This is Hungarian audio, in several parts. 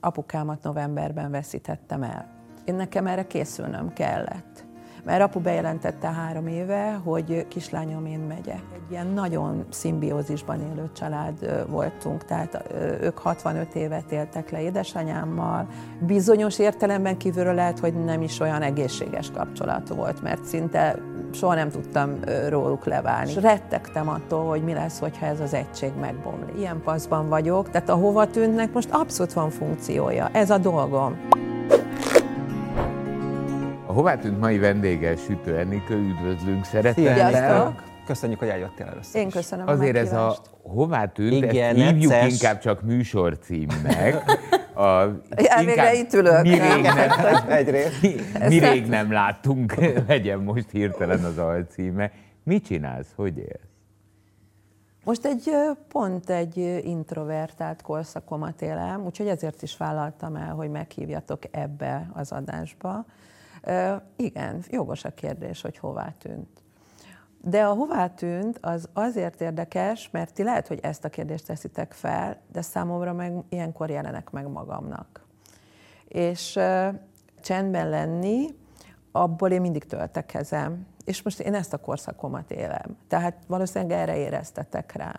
apukámat novemberben veszítettem el. Én nekem erre készülnöm kellett. Mert apu bejelentette három éve, hogy kislányom, én megyek. Egy ilyen nagyon szimbiózisban élő család voltunk, tehát ők 65 évet éltek le édesanyámmal. Bizonyos értelemben kívülről lehet, hogy nem is olyan egészséges kapcsolat volt, mert szinte soha nem tudtam róluk leválni. És rettegtem attól, hogy mi lesz, hogyha ez az egység megbomlik. Ilyen paszban vagyok, tehát a hova tűnnek most abszolút van funkciója. Ez a dolgom. A hová tűnt mai vendége Sütő Enikő, üdvözlünk szeretettel. Köszönjük, hogy eljöttél először Én köszönöm Azért a ez a hová tűnt, Igen, ezt hívjuk necces. inkább csak műsorcímnek. A, Elvégre itt ülök. Mi rég nem, Egyrészt. mi, mi rég nem láttunk, legyen most hirtelen az alcíme. Mit csinálsz, hogy élsz? Most egy pont egy introvertált korszakomat élem, úgyhogy ezért is vállaltam el, hogy meghívjatok ebbe az adásba. Igen, jogos a kérdés, hogy hová tűnt. De a hová tűnt, az azért érdekes, mert ti lehet, hogy ezt a kérdést teszitek fel, de számomra meg ilyenkor jelenek meg magamnak. És csendben lenni, abból én mindig töltekezem. És most én ezt a korszakomat élem. Tehát valószínűleg erre éreztetek rá.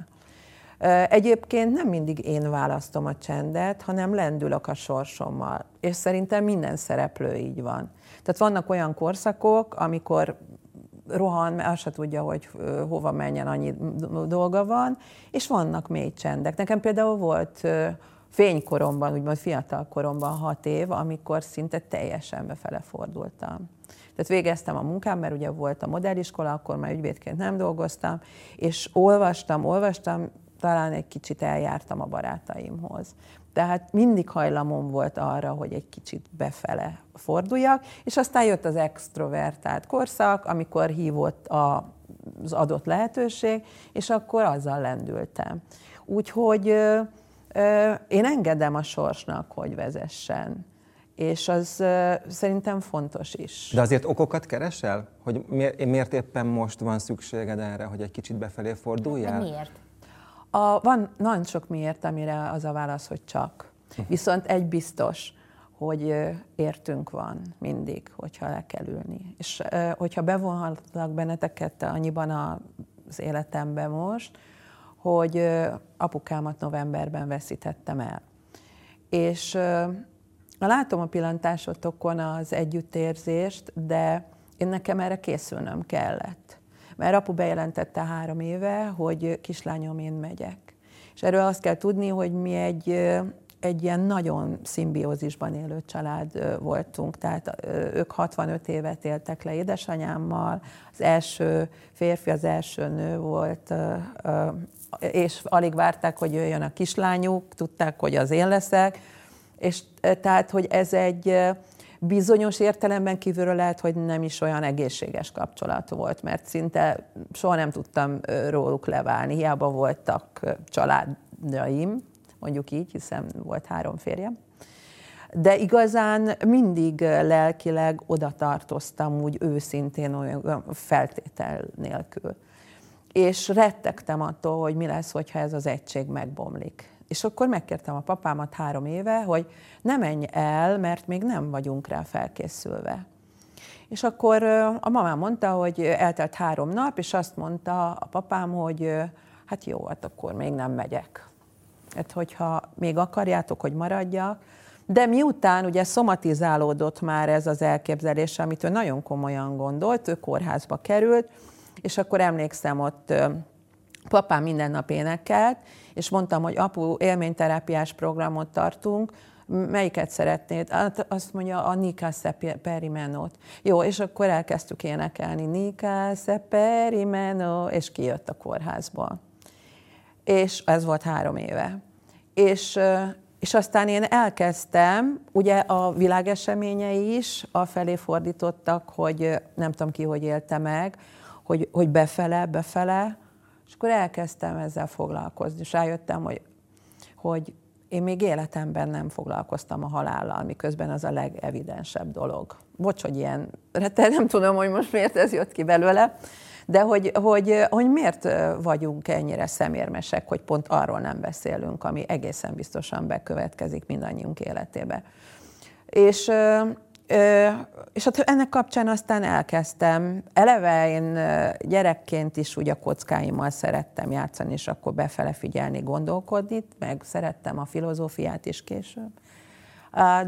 Egyébként nem mindig én választom a csendet, hanem lendülök a sorsommal. És szerintem minden szereplő így van. Tehát vannak olyan korszakok, amikor rohan, mert azt se tudja, hogy hova menjen, annyi dolga van, és vannak mély csendek. Nekem például volt fénykoromban, úgymond fiatal koromban hat év, amikor szinte teljesen befele fordultam. Tehát végeztem a munkám, mert ugye volt a modelliskola, akkor már ügyvédként nem dolgoztam, és olvastam, olvastam, talán egy kicsit eljártam a barátaimhoz. Tehát mindig hajlamom volt arra, hogy egy kicsit befele forduljak, és aztán jött az extrovertált korszak, amikor hívott a, az adott lehetőség, és akkor azzal lendültem. Úgyhogy ö, ö, én engedem a sorsnak, hogy vezessen. És az ö, szerintem fontos is. De azért okokat keresel? Hogy miért, miért éppen most van szükséged erre, hogy egy kicsit befelé De forduljál? miért? A, van nagyon sok miért, amire az a válasz, hogy csak. Viszont egy biztos, hogy értünk van mindig, hogyha le kell ülni. És hogyha bevonhatlak benneteket annyiban az életembe most, hogy apukámat novemberben veszítettem el. És látom a pillantásotokon az együttérzést, de én nekem erre készülnöm kellett. Mert apu bejelentette három éve, hogy kislányom, én megyek. És erről azt kell tudni, hogy mi egy, egy ilyen nagyon szimbiózisban élő család voltunk, tehát ők 65 évet éltek le édesanyámmal, az első férfi, az első nő volt, és alig várták, hogy jöjjön a kislányuk, tudták, hogy az én leszek, és tehát, hogy ez egy bizonyos értelemben kívülről lehet, hogy nem is olyan egészséges kapcsolat volt, mert szinte soha nem tudtam róluk leválni. Hiába voltak családjaim, mondjuk így, hiszen volt három férjem. De igazán mindig lelkileg oda tartoztam úgy őszintén, olyan feltétel nélkül. És rettegtem attól, hogy mi lesz, hogyha ez az egység megbomlik. És akkor megkértem a papámat három éve, hogy ne menj el, mert még nem vagyunk rá felkészülve. És akkor a mamám mondta, hogy eltelt három nap, és azt mondta a papám, hogy hát jó, hát akkor még nem megyek. Hát hogyha még akarjátok, hogy maradjak, de miután ugye szomatizálódott már ez az elképzelés, amit ő nagyon komolyan gondolt, ő kórházba került, és akkor emlékszem, ott papám minden nap énekelt, és mondtam, hogy apu, élményterápiás programot tartunk, melyiket szeretnéd? Hát azt mondja, a Nika Perimeno-t. Jó, és akkor elkezdtük énekelni, Nika Perimeno, és kijött a kórházból. És ez volt három éve. És, és aztán én elkezdtem, ugye a világeseményei is afelé fordítottak, hogy nem tudom ki, hogy élte meg, hogy, hogy befele, befele, és akkor elkezdtem ezzel foglalkozni, és rájöttem, hogy, hogy én még életemben nem foglalkoztam a halállal, miközben az a legevidensebb dolog. Bocs, hogy ilyen, nem tudom, hogy most miért ez jött ki belőle, De hogy, hogy, hogy miért vagyunk ennyire szemérmesek, hogy pont arról nem beszélünk, ami egészen biztosan bekövetkezik mindannyiunk életébe. És és hát ennek kapcsán aztán elkezdtem. Eleve én gyerekként is úgy a kockáimmal szerettem játszani, és akkor befele figyelni, gondolkodni, meg szerettem a filozófiát is később.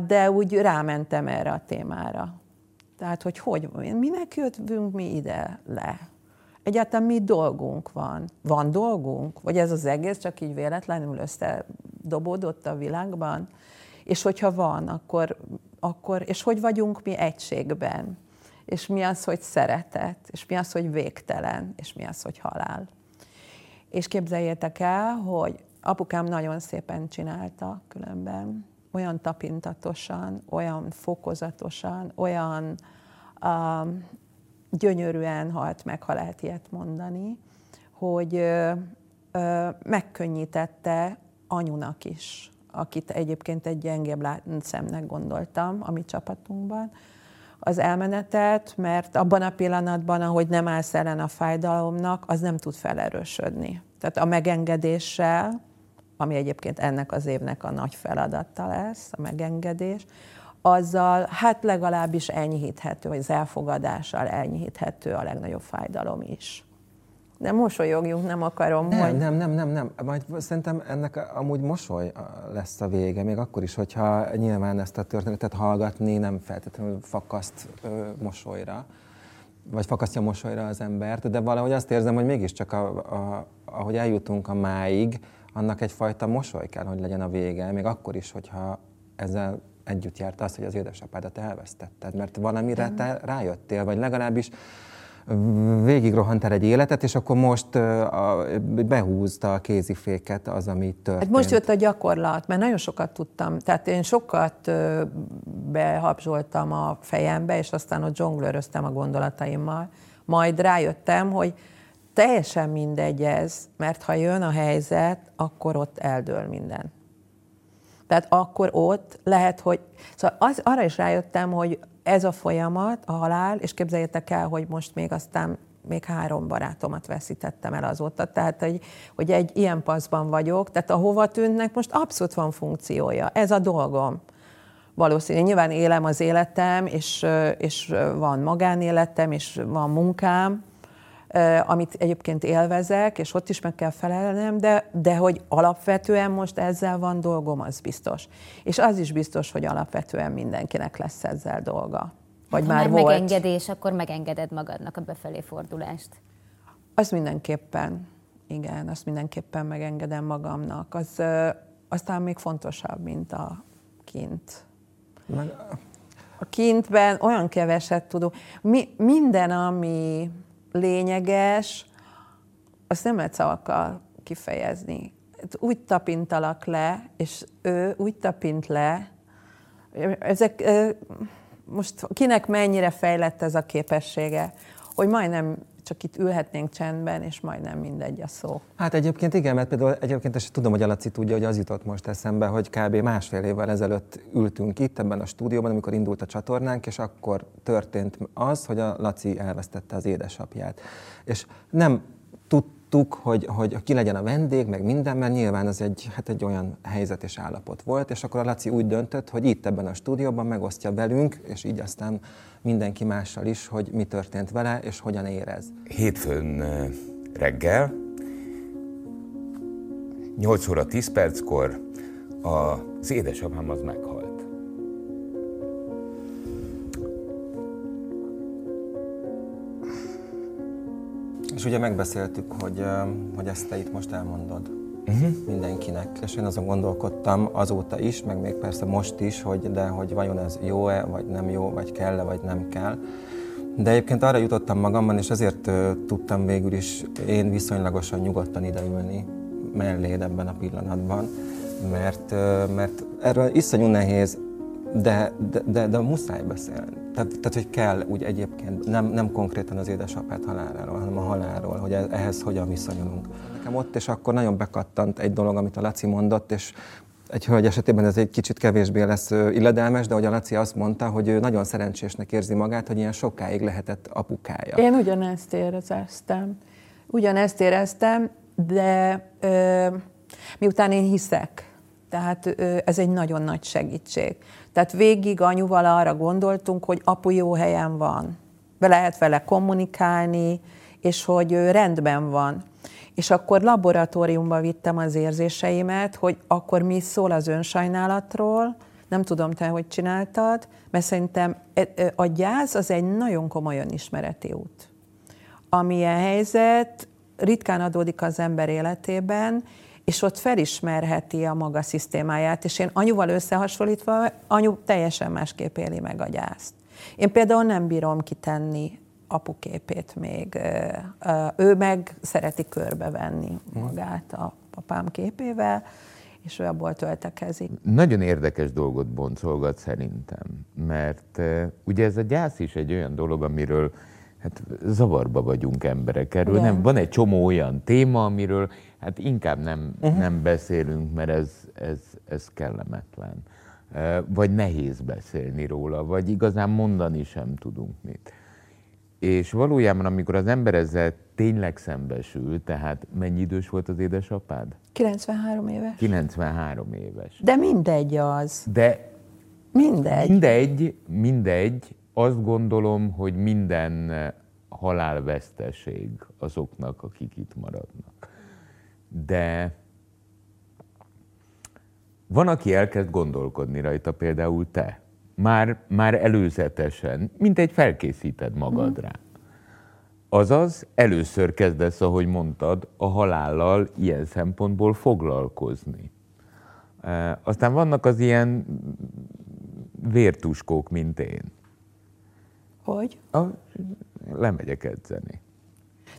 De úgy rámentem erre a témára. Tehát, hogy hogy, minek jöttünk mi ide le? Egyáltalán mi dolgunk van? Van dolgunk? Vagy ez az egész csak így véletlenül összedobódott a világban? És hogyha van, akkor akkor, és hogy vagyunk mi egységben, és mi az, hogy szeretet, és mi az, hogy végtelen, és mi az, hogy halál. És képzeljétek el, hogy apukám nagyon szépen csinálta különben, olyan tapintatosan, olyan fokozatosan, olyan um, gyönyörűen halt meg, ha lehet ilyet mondani, hogy ö, megkönnyítette anyunak is akit egyébként egy gyengébb szemnek gondoltam a mi csapatunkban, az elmenetet, mert abban a pillanatban, ahogy nem állsz ellen a fájdalomnak, az nem tud felerősödni. Tehát a megengedéssel, ami egyébként ennek az évnek a nagy feladata lesz, a megengedés, azzal hát legalábbis enyhíthető, vagy az elfogadással enyhíthető a legnagyobb fájdalom is. De mosolyogjunk, nem akarom, nem, hogy... Nem, nem, nem, nem. Majd szerintem ennek amúgy mosoly lesz a vége, még akkor is, hogyha nyilván ezt a történetet hallgatni nem feltétlenül fakaszt ö, mosolyra, vagy fakasztja mosolyra az embert, de valahogy azt érzem, hogy mégiscsak a, a, ahogy eljutunk a máig, annak egyfajta mosoly kell, hogy legyen a vége, még akkor is, hogyha ezzel együtt járt az, hogy az édesapádat elvesztetted, mert valamire te rájöttél, vagy legalábbis végig rohantál egy életet, és akkor most behúzta a kéziféket az, ami történt. Hát most jött a gyakorlat, mert nagyon sokat tudtam. Tehát én sokat behabzsoltam a fejembe, és aztán ott zsonglőröztem a gondolataimmal. Majd rájöttem, hogy teljesen mindegy ez, mert ha jön a helyzet, akkor ott eldől minden. Tehát akkor ott lehet, hogy... Szóval az, arra is rájöttem, hogy ez a folyamat, a halál, és képzeljétek el, hogy most még aztán még három barátomat veszítettem el azóta, tehát hogy, hogy egy ilyen paszban vagyok, tehát a hova tűnnek most abszolút van funkciója, ez a dolgom. Valószínűleg nyilván élem az életem, és, és van magánéletem, és van munkám, amit egyébként élvezek, és ott is meg kell felelnem, de, de hogy alapvetően most ezzel van dolgom, az biztos. És az is biztos, hogy alapvetően mindenkinek lesz ezzel dolga. Vagy ha már, már volt. megengedés, akkor megengeded magadnak a befelé fordulást. Az mindenképpen, igen, azt mindenképpen megengedem magamnak. Az aztán még fontosabb, mint a kint. A kintben olyan keveset tudok. Mi, minden, ami lényeges, azt nem lehet szavakkal kifejezni. Úgy tapintalak le, és ő úgy tapint le, ezek, most kinek mennyire fejlett ez a képessége, hogy majdnem csak itt ülhetnénk csendben, és majdnem mindegy a szó. Hát egyébként igen, mert például egyébként és tudom, hogy a Laci tudja, hogy az jutott most eszembe, hogy kb. másfél évvel ezelőtt ültünk itt ebben a stúdióban, amikor indult a csatornánk, és akkor történt az, hogy a Laci elvesztette az édesapját. És nem tudtuk, hogy, hogy ki legyen a vendég, meg minden, mert nyilván ez egy, hát egy olyan helyzet és állapot volt, és akkor a Laci úgy döntött, hogy itt ebben a stúdióban megosztja velünk, és így aztán mindenki mással is, hogy mi történt vele, és hogyan érez. Hétfőn reggel, 8 óra 10 perckor az édesapám az meghalt. És ugye megbeszéltük, hogy, hogy ezt te itt most elmondod uh-huh. mindenkinek. És én azon gondolkodtam azóta is, meg még persze most is, hogy de hogy vajon ez jó-e, vagy nem jó, vagy kell-e, vagy nem kell. De egyébként arra jutottam magamban, és azért uh, tudtam végül is én viszonylagosan nyugodtan ideülni melléd ebben a pillanatban, mert, uh, mert erről iszonyú nehéz, de, de, de, muszáj beszélni. Tehát, tehát, hogy kell úgy egyébként, nem, nem konkrétan az édesapát haláláról, hanem a halálról, hogy ehhez hogyan viszonyulunk. Nekem ott és akkor nagyon bekattant egy dolog, amit a Laci mondott, és egy hölgy esetében ez egy kicsit kevésbé lesz illedelmes, de hogy a Laci azt mondta, hogy ő nagyon szerencsésnek érzi magát, hogy ilyen sokáig lehetett apukája. Én ugyanezt éreztem. Ugyanezt éreztem, de ö, miután én hiszek, tehát ez egy nagyon nagy segítség. Tehát végig anyuval arra gondoltunk, hogy apu jó helyen van. Be lehet vele kommunikálni, és hogy rendben van. És akkor laboratóriumba vittem az érzéseimet, hogy akkor mi szól az önsajnálatról, nem tudom te, hogy csináltad, mert szerintem e- e- a gyász az egy nagyon komoly önismereti út. Amilyen helyzet ritkán adódik az ember életében, és ott felismerheti a maga szisztémáját, és én anyuval összehasonlítva, anyu teljesen másképp éli meg a gyászt. Én például nem bírom kitenni apuképét még. Ő meg szereti körbevenni magát a papám képével, és ő abból töltekezik. Nagyon érdekes dolgot boncolgat szerintem, mert ugye ez a gyász is egy olyan dolog, amiről hát zavarba vagyunk emberek. Erről Igen. nem, van egy csomó olyan téma, amiről hát inkább nem, uh-huh. nem beszélünk, mert ez, ez, ez kellemetlen. Vagy nehéz beszélni róla, vagy igazán mondani sem tudunk mit. És valójában, amikor az ember ezzel tényleg szembesül, tehát mennyi idős volt az édesapád? 93 éves. 93 éves. De mindegy az. De Mindegy. mindegy, mindegy, azt gondolom, hogy minden halálveszteség azoknak, akik itt maradnak. De van, aki elkezd gondolkodni rajta, például te. Már, már előzetesen, mint egy felkészíted magad rá. Azaz, először kezdesz, ahogy mondtad, a halállal ilyen szempontból foglalkozni. E, Aztán vannak az ilyen vértuskók, mint én. Hogy? A, lemegyek edzeni.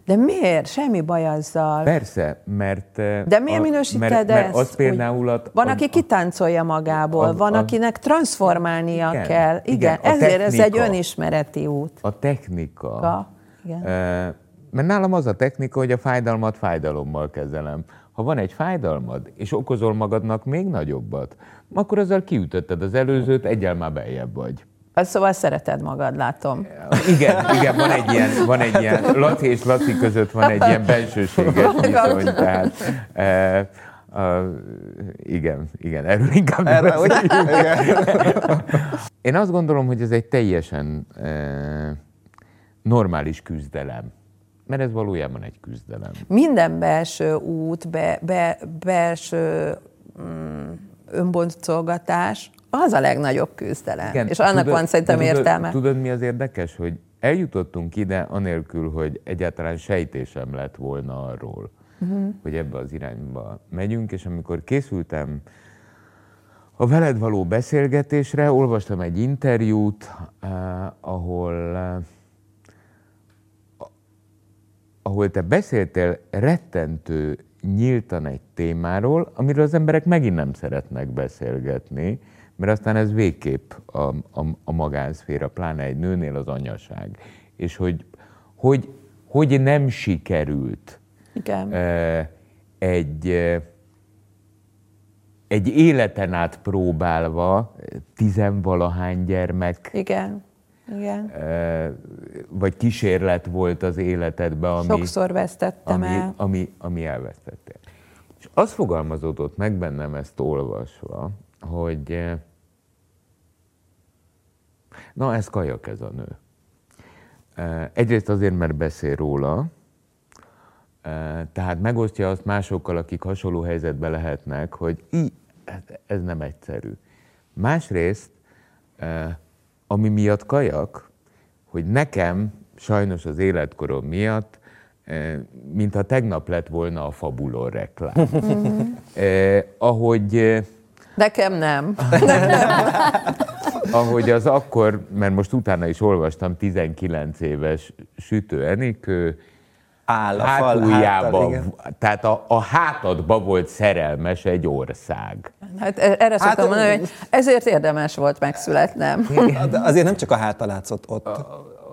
De miért? Semmi baj azzal. Persze, mert... e, De miért minősíted mert, ezt? mert az például... A, Van, a- aki kitáncolja magából, a- van, a- akinek transformálnia Igen, kell. Igen, igen, a ezért ez egy technika. önismereti út. a technika. Ka. Igen. E, Mert nálam az a technika, hogy a fájdalmat fájdalommal kezelem. Ha van egy fájdalmad, és okozol magadnak még nagyobbat, akkor azzal kiütötted az előzőt, egyel már beljebb vagy. Az Szóval szereted magad, látom. Igen, igen, van egy ilyen, van egy ilyen Laci és Laci között van egy ilyen bensőséges viszony, tehát e, e, igen, igen, erről inkább nem Erre, ugye? Én azt gondolom, hogy ez egy teljesen e, normális küzdelem. Mert ez valójában egy küzdelem. Minden belső út, be, be, belső mm, önboncolgatás, az a legnagyobb küzdelem. Igen, és annak van szerintem tudod, értelme. Tudod, mi az érdekes, hogy eljutottunk ide anélkül, hogy egyáltalán sejtésem lett volna arról, uh-huh. hogy ebbe az irányba megyünk, és amikor készültem a veled való beszélgetésre, olvastam egy interjút, eh, ahol eh, ahol te beszéltél rettentő nyíltan egy témáról, amiről az emberek megint nem szeretnek beszélgetni, mert aztán ez végképp a, a, a magánszféra, pláne egy nőnél az anyaság. És hogy, hogy, hogy nem sikerült Igen. egy, egy életen át próbálva tizenvalahány gyermek Igen. Igen. vagy kísérlet volt az életedben, ami, Sokszor vesztettem ami, el. ami, ami elvesztettél. És az fogalmazódott meg bennem ezt olvasva, hogy eh, na ez kajak ez a nő. Eh, Egyrészt azért, mert beszél róla, eh, tehát megosztja azt másokkal, akik hasonló helyzetben lehetnek, hogy í, hát ez nem egyszerű. Másrészt, ami miatt kajak, hogy nekem sajnos az életkorom miatt, mintha tegnap lett volna a Fabulon reklám. eh, ahogy, Nekem nem. ahogy az akkor, mert most utána is olvastam, 19 éves sütő Enikő, Áll a fal hátuljába, háttal, tehát a, a hátadba volt szerelmes egy ország. Hát erre szoktam Hát, mondani, hogy ezért érdemes volt megszületnem. De azért nem csak a háta látszott ott.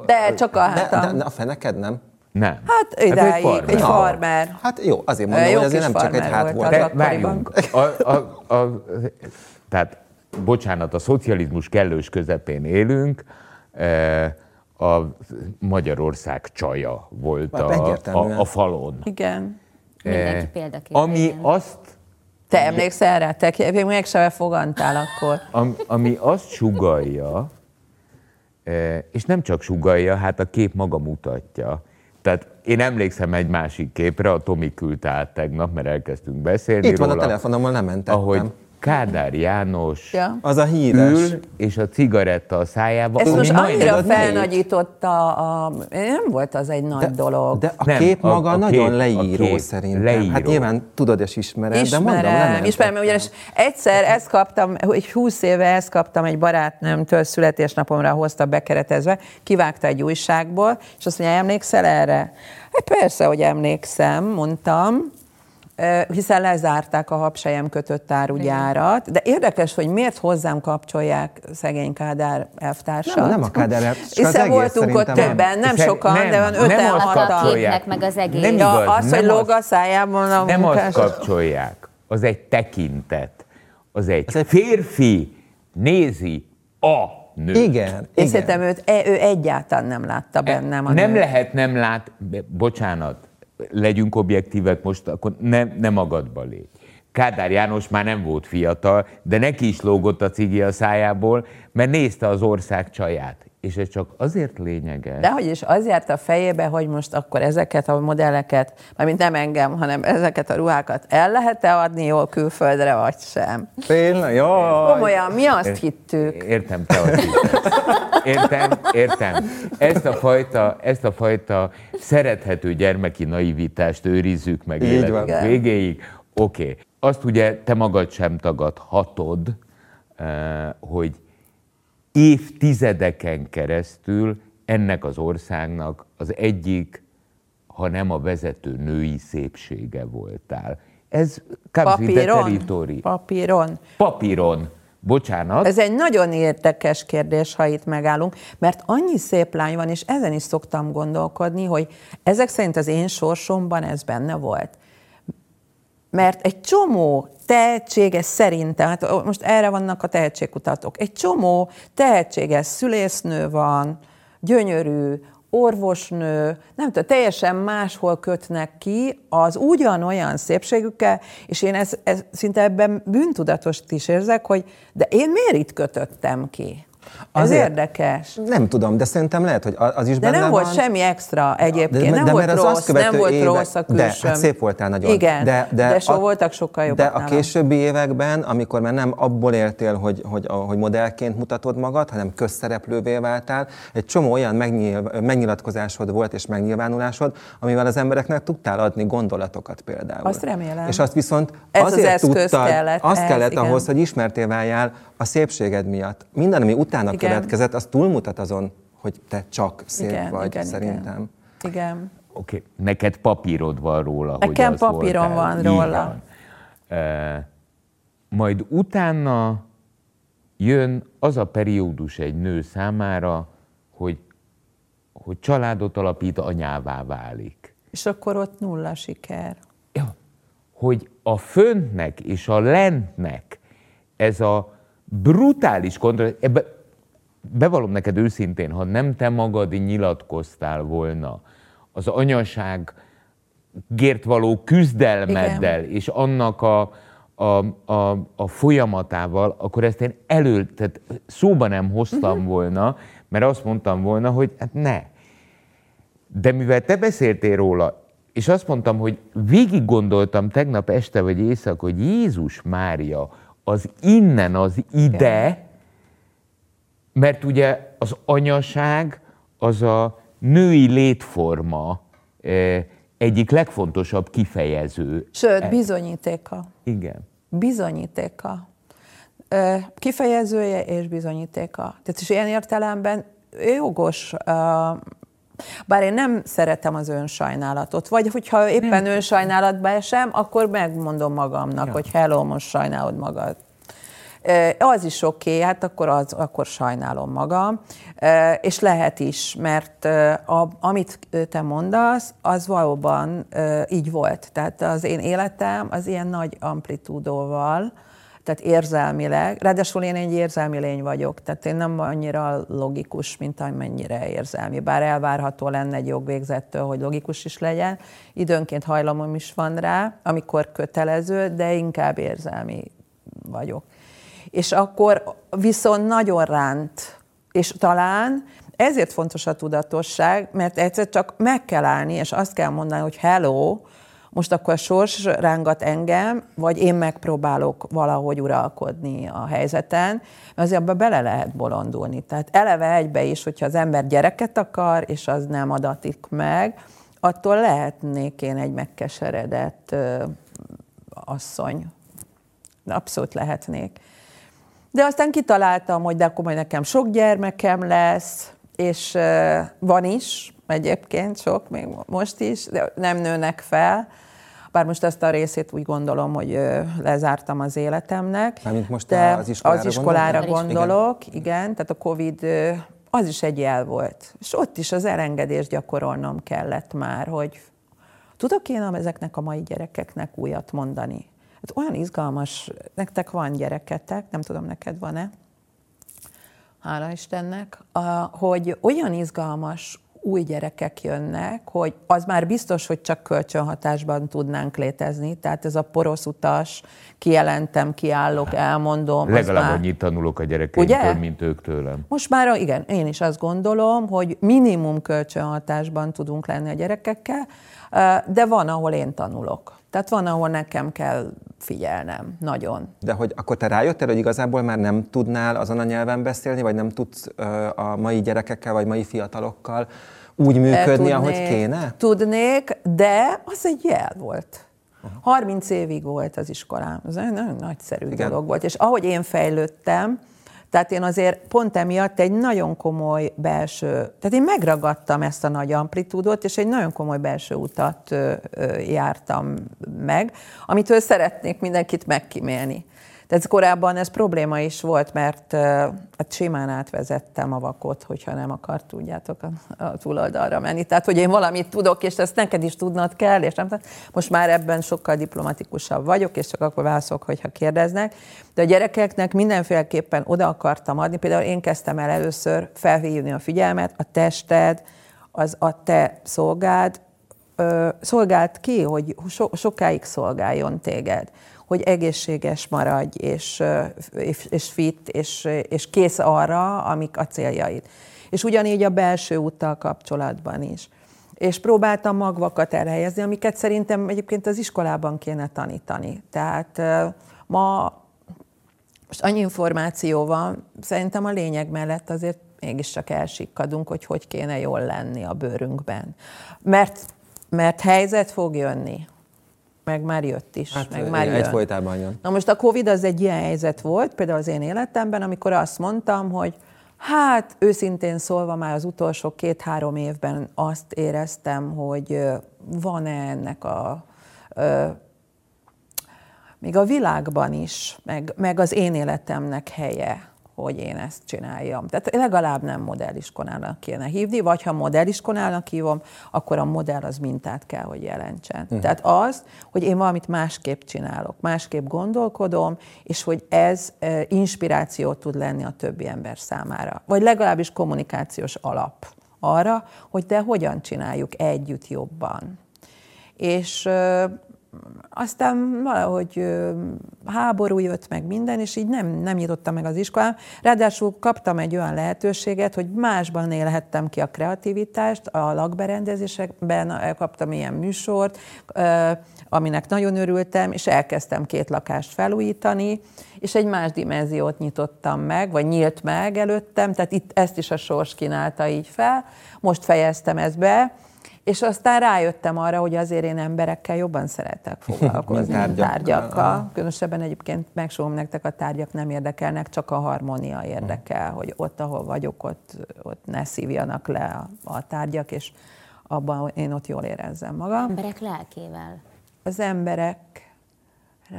De csak a De, hátam. de, de a feneked nem? Nem. Hát idáig, farmer. egy Na. farmer. Hát jó, azért mondom, jó hogy azért nem csak egy farmer hát volt De várjunk. A, a, a, tehát, bocsánat, a szocializmus kellős közepén élünk, e, a Magyarország csaja volt Hát a, a, a falon. Igen. Mindenki E, példaképpen. Ami igen. azt Te emlékszel rá? Te még mégsem fogantál akkor. Am, ami azt sugalja, eh, és nem csak sugalja, hát a kép maga mutatja. Tehát én emlékszem egy másik képre, a Tomi küldte át tegnap, mert elkezdtünk beszélni Itt van a róla, telefonommal, nem mentettem. ahogy Kádár János Ja. Az a híres. ül, és a cigaretta a szájába. Ezt most annyira felnagyította, a, nem volt az egy nagy dolog. De a Nem, kép a- maga a nagyon kép- a leíró kép szerintem. leíró. Hát nyilván tudod és ismered, de mondom, nem Ismerem, ismerem, mert ugyanis egyszer ezt kaptam, hogy 20 éve ezt kaptam egy barátnőmtől születésnapomra hozta bekeretezve, kivágta egy újságból, és azt mondja, emlékszel erre? Hát persze, hogy emlékszem, mondtam, hiszen lezárták a habsejem kötött árugyárat, de érdekes, hogy miért hozzám kapcsolják szegény Kádár elvtársat. Nem, nem a Kádár elvtárs, az Hiszen egész voltunk ott többen, nem sokan, nem, de van nem öten, azt hatan. meg az egész. Nem Ja, igaz, az, nem hogy azt- lóg a szájában a Nem azt munkás. kapcsolják, az egy tekintet, az egy, férfi nézi a nőt. Igen, Én igen. szerintem őt, e- ő egyáltalán nem látta bennem a nem nőt. lehet nem lát, bocsánat, legyünk objektívek most, akkor nem, nem magadba légy. Kádár János már nem volt fiatal, de neki is lógott a cigi a szájából, mert nézte az ország csaját. És ez csak azért lényeges. De hogy is az járt a fejébe, hogy most akkor ezeket a modelleket, mármint nem engem, hanem ezeket a ruhákat el lehet-e adni jól külföldre, vagy sem. Tényleg? Jaj. Komolyan, mi azt hittük. Értem, te azt. Értem, értem. Ezt a fajta, ezt a fajta szerethető gyermeki naivitást őrizzük meg Így életünk van. végéig. Oké. Okay. Azt ugye te magad sem tagadhatod, eh, hogy évtizedeken keresztül ennek az országnak az egyik, ha nem a vezető női szépsége voltál. Ez Papíron? Papíron. Papíron. Bocsánat. Ez egy nagyon érdekes kérdés, ha itt megállunk, mert annyi szép lány van, és ezen is szoktam gondolkodni, hogy ezek szerint az én sorsomban ez benne volt. Mert egy csomó tehetséges szerintem, hát most erre vannak a tehetségkutatók, egy csomó tehetséges szülésznő van, gyönyörű, orvosnő, nem tudom, teljesen máshol kötnek ki az ugyanolyan szépségükkel, és én ez, ez, szinte ebben bűntudatost is érzek, hogy de én miért itt kötöttem ki? Ez Azért- érdekes. Nem tudom, de szerintem lehet, hogy az is De benne nem volt van. semmi extra egyébként, De- nem de volt mert az rossz, követő nem volt évek- rossz a De, külsőm. hát szép voltál nagyon. Igen, de, de, so, a- voltak sokkal jobbak De a későbbi években, amikor már nem abból éltél, hogy, hogy, hogy modellként mutatod magad, hanem közszereplővé váltál, egy csomó olyan megnyilv, megnyilatkozásod volt és megnyilvánulásod, amivel az embereknek tudtál adni gondolatokat például. Azt remélem. És azt viszont Ez az azért eszköz tudtad, kellett azt kellett igen. ahhoz, hogy ismerté váljál a szépséged miatt. Minden, ami utána Igen. következett, az túlmutat azon, hogy te csak szép Igen, vagy, igen, szerintem. Igen. igen. Oké, okay. neked papírod van róla, hogy Nekem az papírom voltál. van róla. van. E, majd utána jön az a periódus egy nő számára, hogy, hogy családot alapít, anyává válik. És akkor ott nulla siker. Ja, hogy a föntnek és a lentnek ez a brutális kontraszt, ebbe, bevallom neked őszintén, ha nem te magad nyilatkoztál volna az anyaság gért való küzdelmeddel, és annak a, a, a, a folyamatával, akkor ezt én elő, tehát szóba nem hoztam uh-huh. volna, mert azt mondtam volna, hogy hát ne. De mivel te beszéltél róla, és azt mondtam, hogy végig gondoltam tegnap este vagy éjszaka, hogy Jézus Mária, az innen, az ide, mert ugye az anyaság az a női létforma eh, egyik legfontosabb kifejező. Sőt, bizonyítéka. Igen. Bizonyítéka. Kifejezője és bizonyítéka. Tehát is ilyen értelemben jogos, bár én nem szeretem az önsajnálatot, vagy hogyha éppen önsajnálatba esem, akkor megmondom magamnak, Ja. hogy hello, most sajnálod magad. Az is oké, okay, hát akkor, az, akkor sajnálom magam. És lehet is, mert a, amit te mondasz, az valóban így volt. Tehát az én életem az ilyen nagy amplitúdóval, tehát érzelmileg, ráadásul én egy érzelmi lény vagyok, tehát én nem annyira logikus, mint amennyire érzelmi. Bár elvárható lenne egy jogvégzettől, hogy logikus is legyen, időnként hajlamom is van rá, amikor kötelező, de inkább érzelmi vagyok. És akkor viszont nagyon ránt, és talán ezért fontos a tudatosság, mert egyszer csak meg kell állni, és azt kell mondani, hogy hello, most akkor a sors rángat engem, vagy én megpróbálok valahogy uralkodni a helyzeten, mert azért abban bele lehet bolondulni. Tehát eleve egybe is, hogyha az ember gyereket akar, és az nem adatik meg, attól lehetnék én egy megkeseredett ö, asszony. Abszolút lehetnék. De aztán kitaláltam, hogy de akkor majd nekem sok gyermekem lesz, és uh, van is, egyébként sok, még most is, de nem nőnek fel. Bár most ezt a részét úgy gondolom, hogy lezártam az életemnek. Mármint most de az iskolára, az iskolára gondolok, igen. igen, tehát a Covid az is egy jel volt. És ott is az elengedést gyakorolnom kellett már, hogy tudok én ezeknek a mai gyerekeknek újat mondani. Hát olyan izgalmas, nektek van gyereketek, nem tudom, neked van-e? Hála Istennek, hogy olyan izgalmas új gyerekek jönnek, hogy az már biztos, hogy csak kölcsönhatásban tudnánk létezni. Tehát ez a porosz utas, kijelentem, kiállok, elmondom. Legalább már... annyit tanulok a gyerekeimtől, mint ők tőlem. Most már igen, én is azt gondolom, hogy minimum kölcsönhatásban tudunk lenni a gyerekekkel, de van, ahol én tanulok. Tehát van, ahol nekem kell figyelnem, nagyon. De hogy akkor te rájöttél, hogy igazából már nem tudnál azon a nyelven beszélni, vagy nem tudsz a mai gyerekekkel, vagy mai fiatalokkal úgy működni, tudnék, ahogy kéne? Tudnék, de az egy jel volt. 30 évig volt az iskolám. Ez egy nagyon nagyszerű Igen. dolog volt. És ahogy én fejlődtem, tehát én azért pont emiatt egy nagyon komoly belső, tehát én megragadtam ezt a nagy amplitúdot, és egy nagyon komoly belső utat jártam meg, amitől szeretnék mindenkit megkímélni. Tehát korábban ez probléma is volt, mert hát simán átvezettem a vakot, hogyha nem akart, tudjátok, a, a túloldalra menni. Tehát, hogy én valamit tudok, és ezt neked is tudnod kell, és nem Most már ebben sokkal diplomatikusabb vagyok, és csak akkor válaszolok, hogyha kérdeznek. De a gyerekeknek mindenféleképpen oda akartam adni, például én kezdtem el először felhívni a figyelmet, a tested, az a te szolgád, szolgált ki, hogy so, sokáig szolgáljon téged hogy egészséges maradj, és, és fit, és, és kész arra, amik a céljaid. És ugyanígy a belső úttal kapcsolatban is. És próbáltam magvakat elhelyezni, amiket szerintem egyébként az iskolában kéne tanítani. Tehát ma most annyi információ van, szerintem a lényeg mellett azért mégiscsak elsikkadunk, hogy hogy kéne jól lenni a bőrünkben. Mert, mert helyzet fog jönni meg már jött is. Hát, meg már jön. folytában jön. Na most a Covid az egy ilyen helyzet volt, például az én életemben, amikor azt mondtam, hogy hát őszintén szólva már az utolsó két-három évben azt éreztem, hogy van-e ennek a még a világban is, meg, meg az én életemnek helye hogy én ezt csináljam. Tehát legalább nem modelliskonának kéne hívni, vagy ha modelliskonának hívom, akkor a modell az mintát kell, hogy jelentsen. Uh-huh. Tehát az, hogy én valamit másképp csinálok, másképp gondolkodom, és hogy ez inspirációt tud lenni a többi ember számára. Vagy legalábbis kommunikációs alap arra, hogy de hogyan csináljuk együtt jobban. És aztán valahogy háború jött meg minden, és így nem, nem nyitottam meg az iskolám. Ráadásul kaptam egy olyan lehetőséget, hogy másban élhettem ki a kreativitást, a lakberendezésekben kaptam ilyen műsort, aminek nagyon örültem, és elkezdtem két lakást felújítani, és egy más dimenziót nyitottam meg, vagy nyílt meg előttem, tehát itt ezt is a sors kínálta így fel. Most fejeztem ezt be, és aztán rájöttem arra, hogy azért én emberekkel jobban szeretek foglalkozni, tárgyakkal. tárgyakkal. Különösebben egyébként megsogom nektek, a tárgyak nem érdekelnek, csak a harmónia érdekel, hogy ott, ahol vagyok, ott, ott ne szívjanak le a, a tárgyak, és abban én ott jól érezzem magam. Emberek lelkével? Az emberek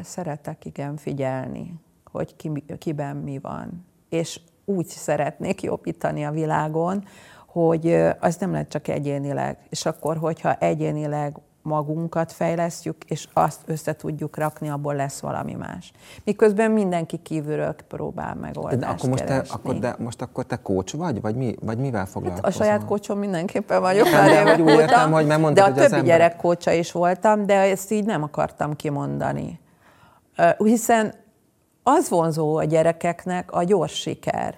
szeretek igen figyelni, hogy ki, kiben mi van. És úgy szeretnék jobbítani a világon, hogy az nem lehet csak egyénileg. És akkor, hogyha egyénileg magunkat fejlesztjük, és azt össze tudjuk rakni, abból lesz valami más. Miközben mindenki kívülről próbál megoldást De akkor most, te, keresni. akkor, de most akkor te coach vagy? Vagy, mi, vagy mivel Hát foglalkozol? a saját kócsom mindenképpen vagyok, Nem, de hogy úgy értem, hogy mert mondtad, de a hogy többi ember- gyerek kócsa is voltam, de ezt így nem akartam kimondani. Hiszen az vonzó a gyerekeknek a gyors siker.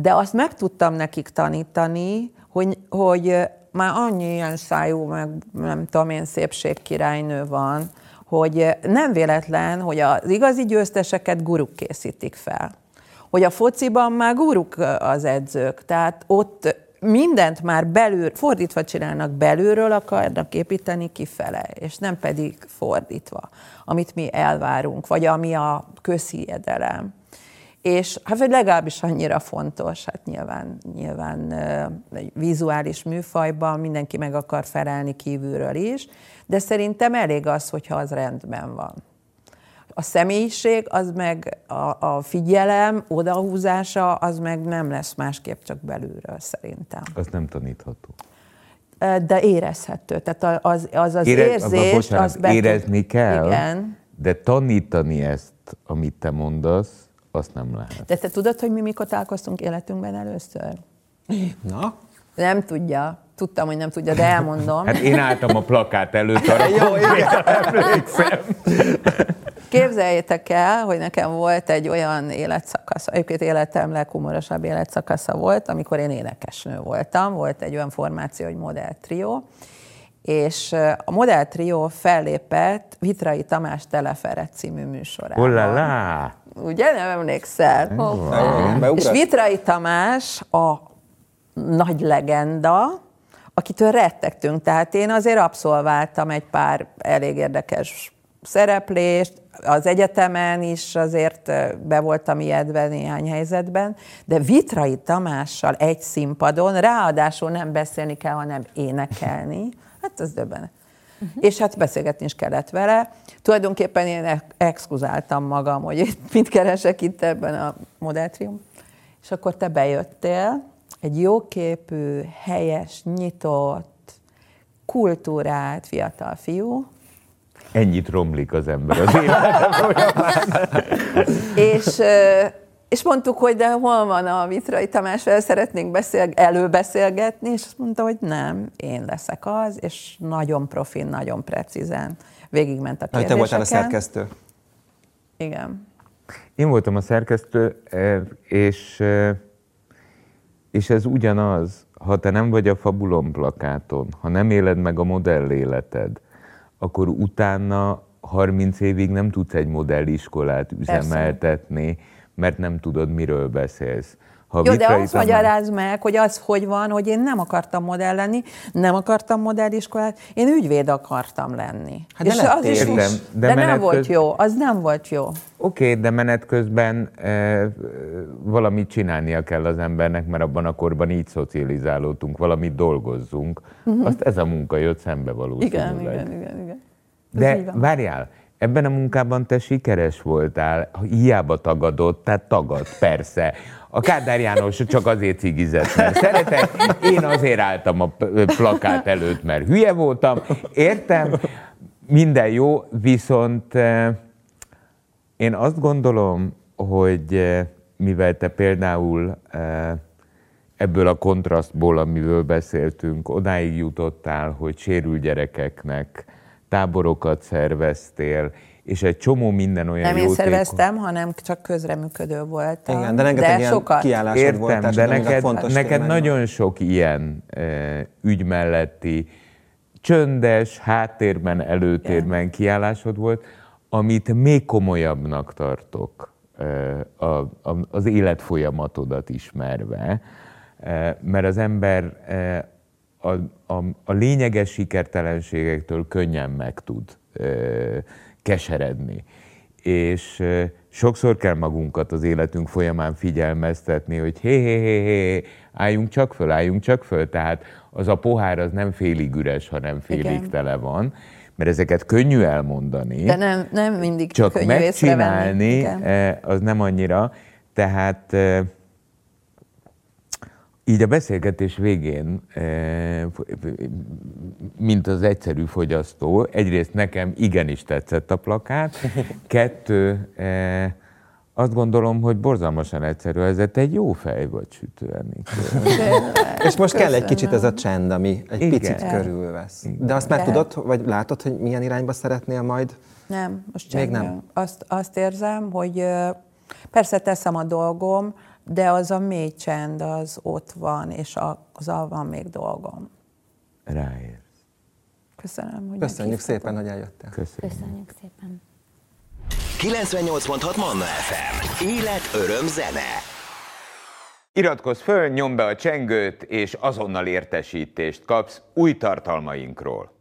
De azt meg tudtam nekik tanítani, hogy, hogy már annyi ilyen szájú, meg nem tudom én, szépségkirálynő van, hogy nem véletlen, hogy az igazi győzteseket guruk készítik fel. Hogy a fociban már guruk az edzők, tehát ott mindent már belül, fordítva csinálnak belülről, akarnak építeni kifele, és nem pedig fordítva, amit mi elvárunk, vagy ami a közhiedelem. És hát vagy legalábbis annyira fontos, hát nyilván, nyilván egy vizuális műfajban mindenki meg akar felelni kívülről is, de szerintem elég az, hogyha az rendben van. A személyiség, az meg a, a figyelem, odahúzása, az meg nem lesz másképp csak belülről szerintem. Az nem tanítható. De érezhető. Tehát az az, az Ére- érzés, bocsánat, az be érezni kell, Igen. de tanítani ezt, amit te mondasz, azt nem lehet. De te tudod, hogy mi mikor találkoztunk életünkben először? Na? Nem tudja. Tudtam, hogy nem tudja, de elmondom. Hát én álltam a plakát előtt, arra konkrétan emlékszem. Képzeljétek el, hogy nekem volt egy olyan életszakasz, egyébként életem leghumorosabb életszakasza volt, amikor én énekesnő voltam, volt egy olyan formáció, hogy Model Trio, és a Model Trio fellépett Vitrai Tamás Teleferet című műsorában. Hollá! Ugye, nem emlékszel? Igen, És? Vitrai Tamás a nagy legenda, akitől rettegtünk. Tehát én azért abszolváltam egy pár elég érdekes szereplést, az egyetemen is azért be voltam ijedve néhány helyzetben, de Vitrai Tamással egy színpadon, ráadásul nem beszélni kell, hanem énekelni, hát ez döbbenet. És hát beszélgetni is kellett vele. Tulajdonképpen én ex- exkluzáltam magam, hogy itt mit keresek itt ebben a modeltrium. És akkor te bejöttél, egy jóképű, helyes, nyitott, kultúrált fiatal fiú, Ennyit romlik az ember az életben. és, és mondtuk, hogy de hol van a Vitrai Tamás, vele szeretnénk beszél, előbeszélgetni, és azt mondta, hogy nem, én leszek az, és nagyon profin, nagyon precízen végigment a kérdéseken. te voltál a szerkesztő. Igen. Én voltam a szerkesztő, eh, és, eh, és ez ugyanaz, ha te nem vagy a Fabulon plakáton, ha nem éled meg a modell életed, akkor utána 30 évig nem tudsz egy modelliskolát üzemeltetni, mert nem tudod, miről beszélsz. Ha Jó, de azt magyarázd meg, hogy az hogy van, hogy én nem akartam modell lenni, nem akartam modelliskolát, én ügyvéd akartam lenni. Hát de És lettél az is. Értem, de, de de nem menet volt köz- jó, az nem volt jó. Oké, okay, de menet közben e, valamit csinálnia kell az embernek, mert abban a korban így szocializálódtunk, valamit dolgozzunk. Uh-huh. Azt ez a munka jött szembe valószínűleg. Igen, igen, igen, igen. Ez De várjál, ebben a munkában te sikeres voltál, hiába tagadott, tehát tagad, persze. A Kádár János csak azért cigizett, mert szeretek, én azért álltam a plakát előtt, mert hülye voltam, értem, minden jó, viszont eh, én azt gondolom, hogy eh, mivel te például eh, ebből a kontrasztból, amiről beszéltünk, odáig jutottál, hogy sérült gyerekeknek táborokat szerveztél, és egy csomó minden olyan Nem én jótékony- szerveztem, hanem csak közreműködő voltam. Igen, de rengeteg ilyen sokat. kiállásod volt Értem, de neked, fontos neked nagyon sok ilyen e, ügy melletti csöndes, háttérben, előtérben kiállásod volt, amit még komolyabbnak tartok e, a, a, az életfolyamatodat ismerve, e, mert az ember e, a, a, a lényeges sikertelenségektől könnyen meg tud e, keseredni. És e, sokszor kell magunkat az életünk folyamán figyelmeztetni, hogy hé, hé, hé, hé, álljunk csak föl, álljunk csak föl. Tehát az a pohár az nem félig üres, hanem félig Igen. tele van. mert ezeket könnyű elmondani. De nem, nem mindig Csak könnyű megcsinálni, az nem annyira. Tehát eh, így a beszélgetés végén, eh, mint az egyszerű fogyasztó, egyrészt nekem igenis tetszett a plakát, kettő, eh, azt gondolom, hogy borzalmasan egyszerű, ez egy jó fej vagy sütő Enikő. És most kell egy kicsit ez a csend, ami egy Igen. picit körülvesz. De azt már De- tudod, vagy látod, hogy milyen irányba szeretnél majd? Nem, most Még nem. Azt, azt érzem, hogy persze teszem a dolgom, de az a mély csend az ott van, és azzal van még dolgom. Ráér. Köszönöm, hogy Köszönjük szépen, hogy eljöttél. Köszönöm. Köszönjük szépen. 98.6 Manna FM. Élet, öröm, zene. Iratkozz föl, nyomd be a csengőt, és azonnal értesítést kapsz új tartalmainkról.